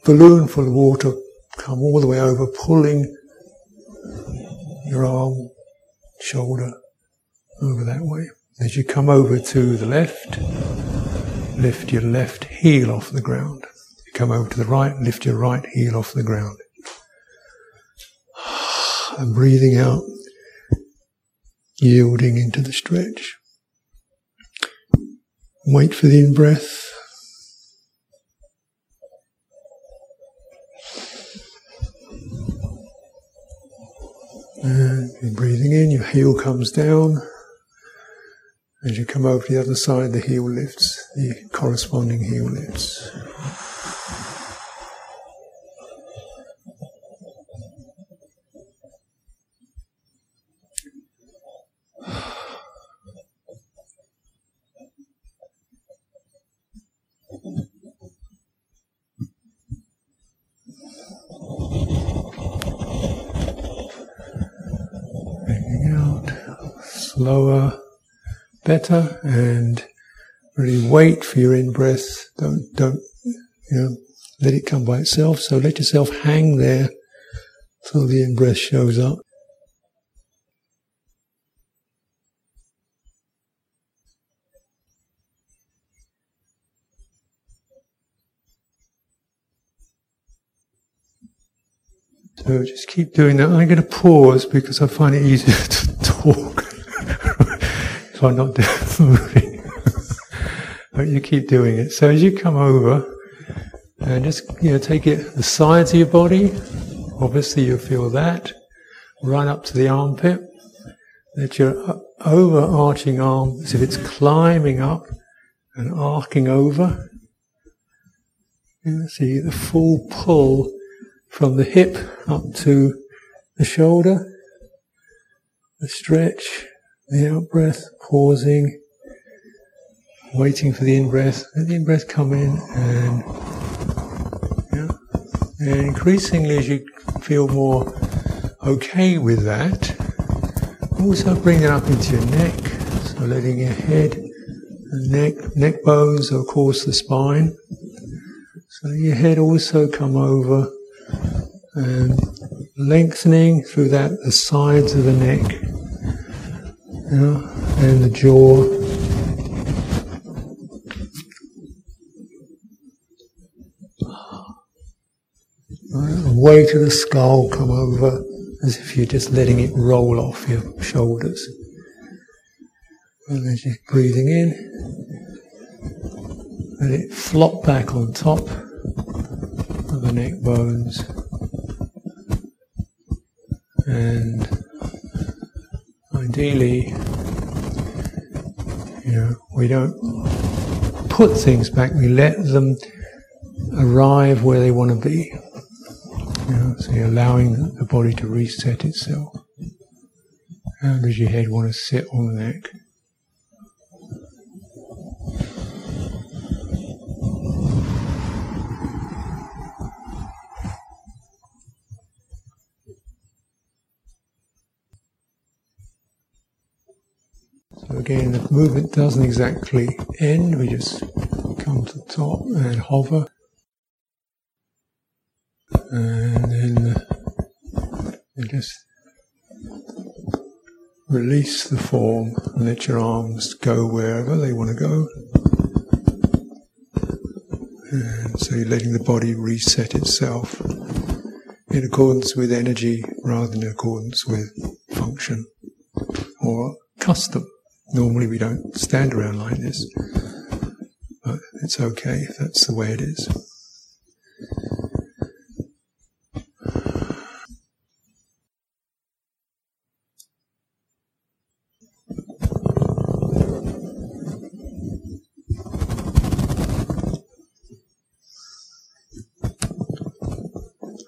balloon full of water come all the way over, pulling your arm, shoulder over that way. As you come over to the left, lift your left heel off the ground. You come over to the right, lift your right heel off the ground. And breathing out, yielding into the stretch. Wait for the in breath. And breathing in, your heel comes down. As you come over to the other side, the heel lifts, the corresponding heel lifts. Slower, better, and really wait for your in breath. Don't, don't, you know, let it come by itself. So let yourself hang there till the in breath shows up. So just keep doing that. I'm going to pause because I find it easier to talk. I'm not doing moving. but you keep doing it. So as you come over, and just you know, take it the sides of your body. Obviously, you feel that. Run up to the armpit. Let your overarching arm as if it's climbing up and arcing over. You see the full pull from the hip up to the shoulder, the stretch, the out breath, pausing, waiting for the in breath. Let the in breath come in and, yeah. and increasingly as you feel more okay with that, also bring it up into your neck. So letting your head and neck, neck bones, of course the spine. So your head also come over and lengthening through that the sides of the neck you know, and the jaw. Right, weight of the skull come over as if you're just letting it roll off your shoulders. And as you're breathing in, let it flop back on top of the neck bones and ideally, you know, we don't put things back, we let them arrive where they want to be. You know, so you're allowing the body to reset itself. How does your head want to sit on the neck? Again, the movement doesn't exactly end, we just come to the top and hover. And then uh, you just release the form and let your arms go wherever they want to go. And so you're letting the body reset itself in accordance with energy rather than in accordance with function or custom. Normally we don't stand around like this, but it's okay if that's the way it is.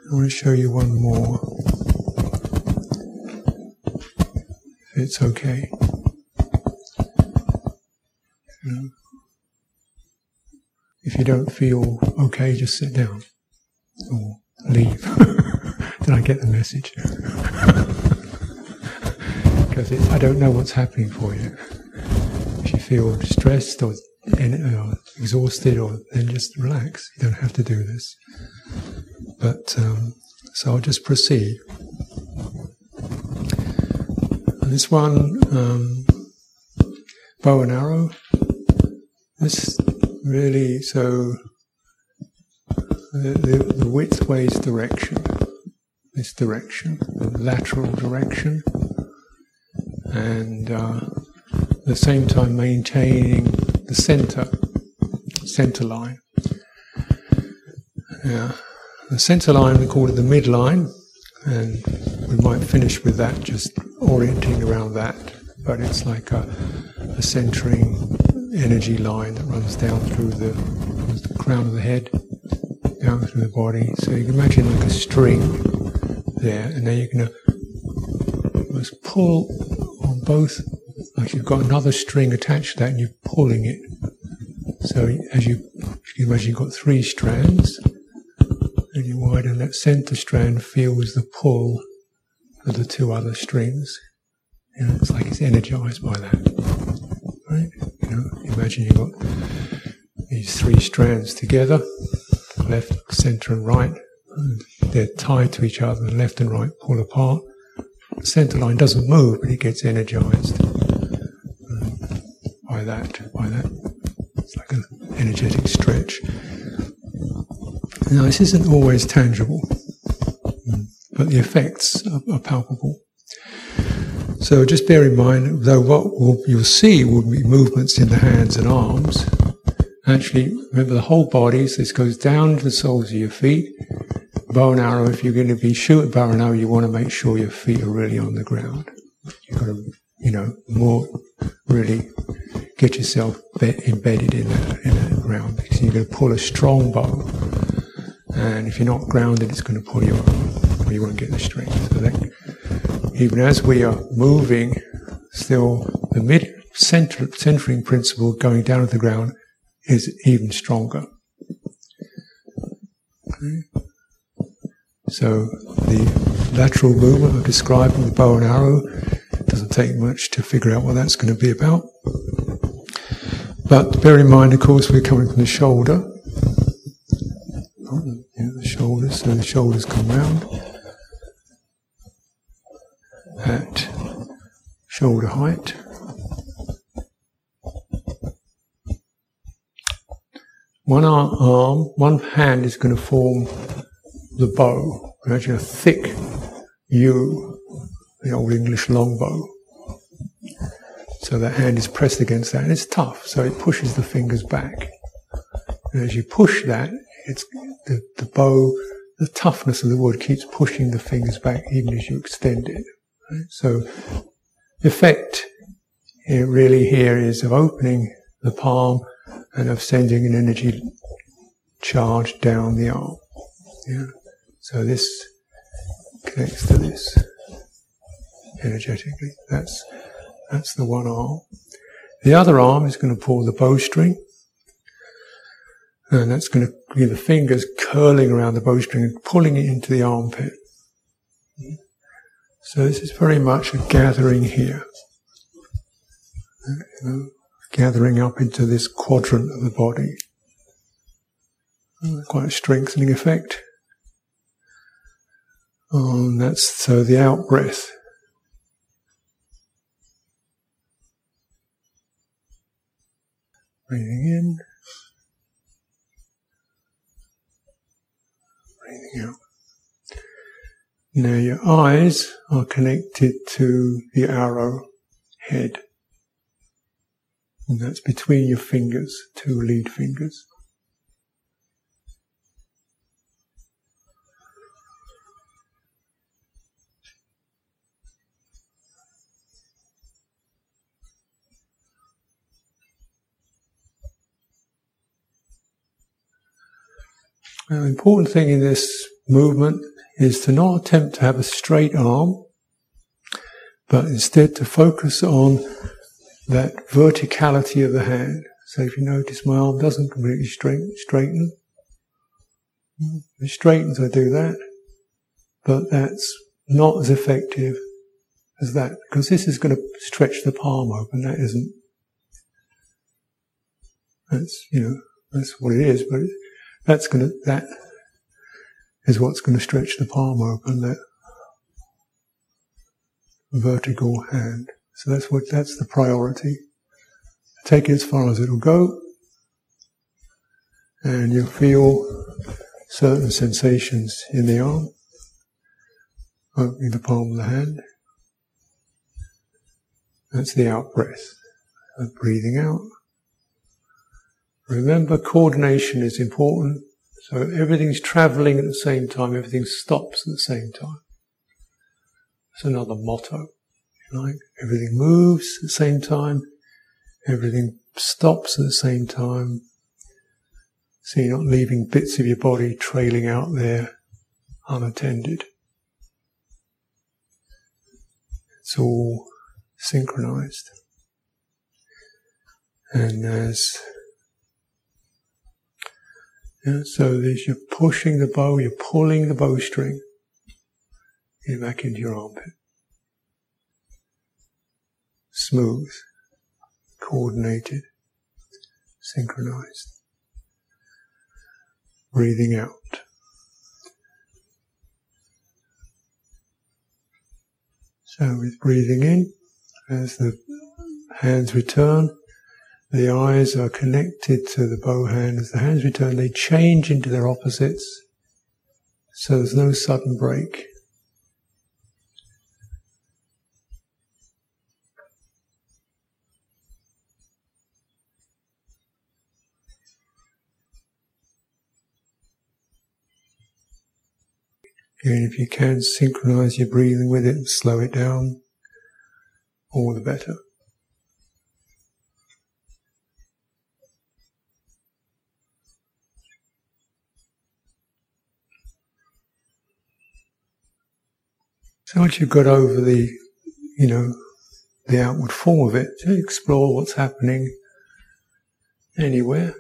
I want to show you one more. It's okay. If you don't feel okay, just sit down or leave. Did I get the message? because I don't know what's happening for you. If you feel stressed or, or exhausted, or then just relax. You don't have to do this. But um, so I'll just proceed. And this one, um, bow and arrow. This really, so the, the, the widthways direction, this direction, the lateral direction, and uh, at the same time maintaining the center, center line. Yeah. The center line, we call it the midline, and we might finish with that, just orienting around that. But it's like a, a centering energy line that runs down through the, the crown of the head, down through the body. So you can imagine like a string there, and then you're going to pull on both, like you've got another string attached to that, and you're pulling it. So as you, you can imagine you've got three strands, and you widen that center strand feels the pull of the two other strings You know, it's like it's energized by that. Imagine you've got these three strands together, left, center, and right. They're tied to each other, and left and right pull apart. The center line doesn't move, but it gets energized uh, by that. By that, it's like an energetic stretch. Now, this isn't always tangible, but the effects are, are palpable. So just bear in mind, though what you'll see will be movements in the hands and arms. Actually, remember the whole body, so this goes down to the soles of your feet. Bow and arrow, if you're going to be shooting bow and arrow, you want to make sure your feet are really on the ground. You've got to, you know, more really get yourself be- embedded in the, in the ground because you're going to pull a strong bow. And if you're not grounded, it's going to pull you up, or you won't get the strength. So that, even as we are moving, still the mid center, centering principle going down to the ground is even stronger. Okay. So the lateral movement of describing the bow and arrow doesn't take much to figure out what that's going to be about. But bear in mind, of course, we're coming from the shoulder. Oh, yeah, the shoulders, so the shoulders come round. At shoulder height. One arm, one hand is going to form the bow. Imagine a thick yew, the old English longbow. So that hand is pressed against that, and it's tough, so it pushes the fingers back. And as you push that, it's the, the bow, the toughness of the wood keeps pushing the fingers back even as you extend it. Right? So the effect really here is of opening the palm and of sending an energy charge down the arm. Yeah. So this connects to this energetically. That's that's the one arm. The other arm is going to pull the bowstring, and that's going to be the fingers curling around the bowstring and pulling it into the armpit. So this is very much a gathering here. You know, gathering up into this quadrant of the body. Quite a strengthening effect. And that's so the out breath. Breathing in. Breathing out. Now your eyes are connected to the arrow head. And that's between your fingers, two lead fingers. The important thing in this movement is to not attempt to have a straight arm, but instead to focus on that verticality of the hand. So if you notice my arm doesn't completely straighten, straighten. It straightens, I do that, but that's not as effective as that because this is going to stretch the palm open. That isn't. That's you know that's what it is, but that's to that is what's going to stretch the palm open, that vertical hand. So that's what, that's the priority. Take it as far as it'll go, and you'll feel certain sensations in the arm, opening the palm of the hand. That's the out breath. breathing out. Remember, coordination is important. So everything's traveling at the same time, everything stops at the same time. That's another motto. Like everything moves at the same time, everything stops at the same time. So you're not leaving bits of your body trailing out there unattended. It's all synchronized. And as yeah, so as you're pushing the bow, you're pulling the bowstring. Get back into your armpit. smooth, coordinated, synchronized. Breathing out. So with breathing in, as the hands return, the eyes are connected to the bow hand. As the hands return, they change into their opposites. So there's no sudden break. And if you can synchronize your breathing with it slow it down, all the better. So once you've got over the, you know, the outward form of it, explore what's happening anywhere,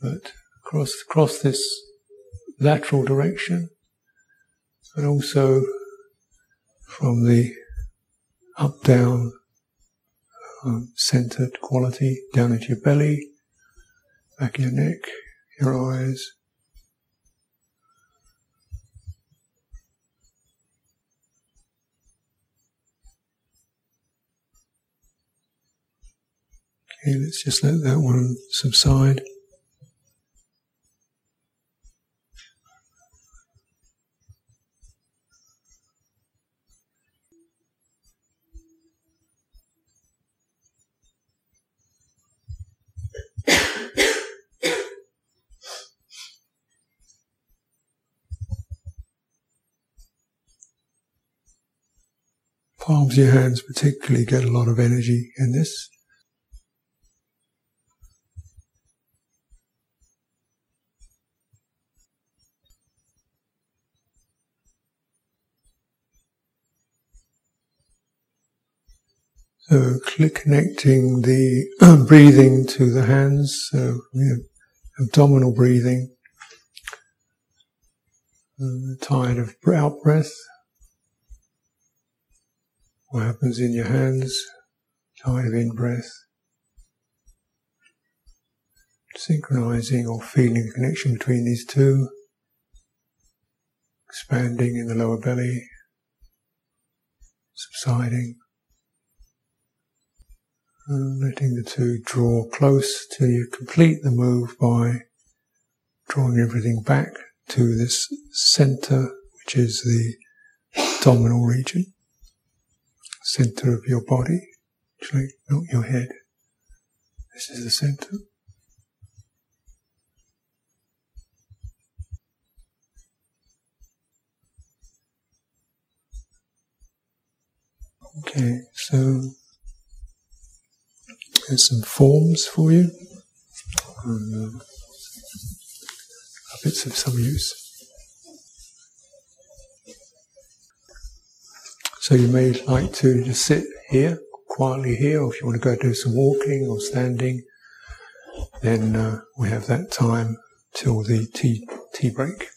but across across this lateral direction, and also from the up down um, centered quality down into your belly, back of your neck, your eyes. Okay, let's just let that one subside. palms of your hands particularly get a lot of energy in this. So connecting the breathing to the hands, so abdominal breathing, uh, tide of out breath. What happens in your hands? Tide of in breath. Synchronizing or feeling the connection between these two. Expanding in the lower belly. Subsiding. And letting the two draw close till you complete the move by drawing everything back to this center, which is the abdominal region center of your body, actually, not your head. This is the center. Okay, so there's some forms for you, and, uh, of some use. So you may like to just sit here, quietly here, or if you want to go do some walking or standing, then uh, we have that time till the tea, tea break.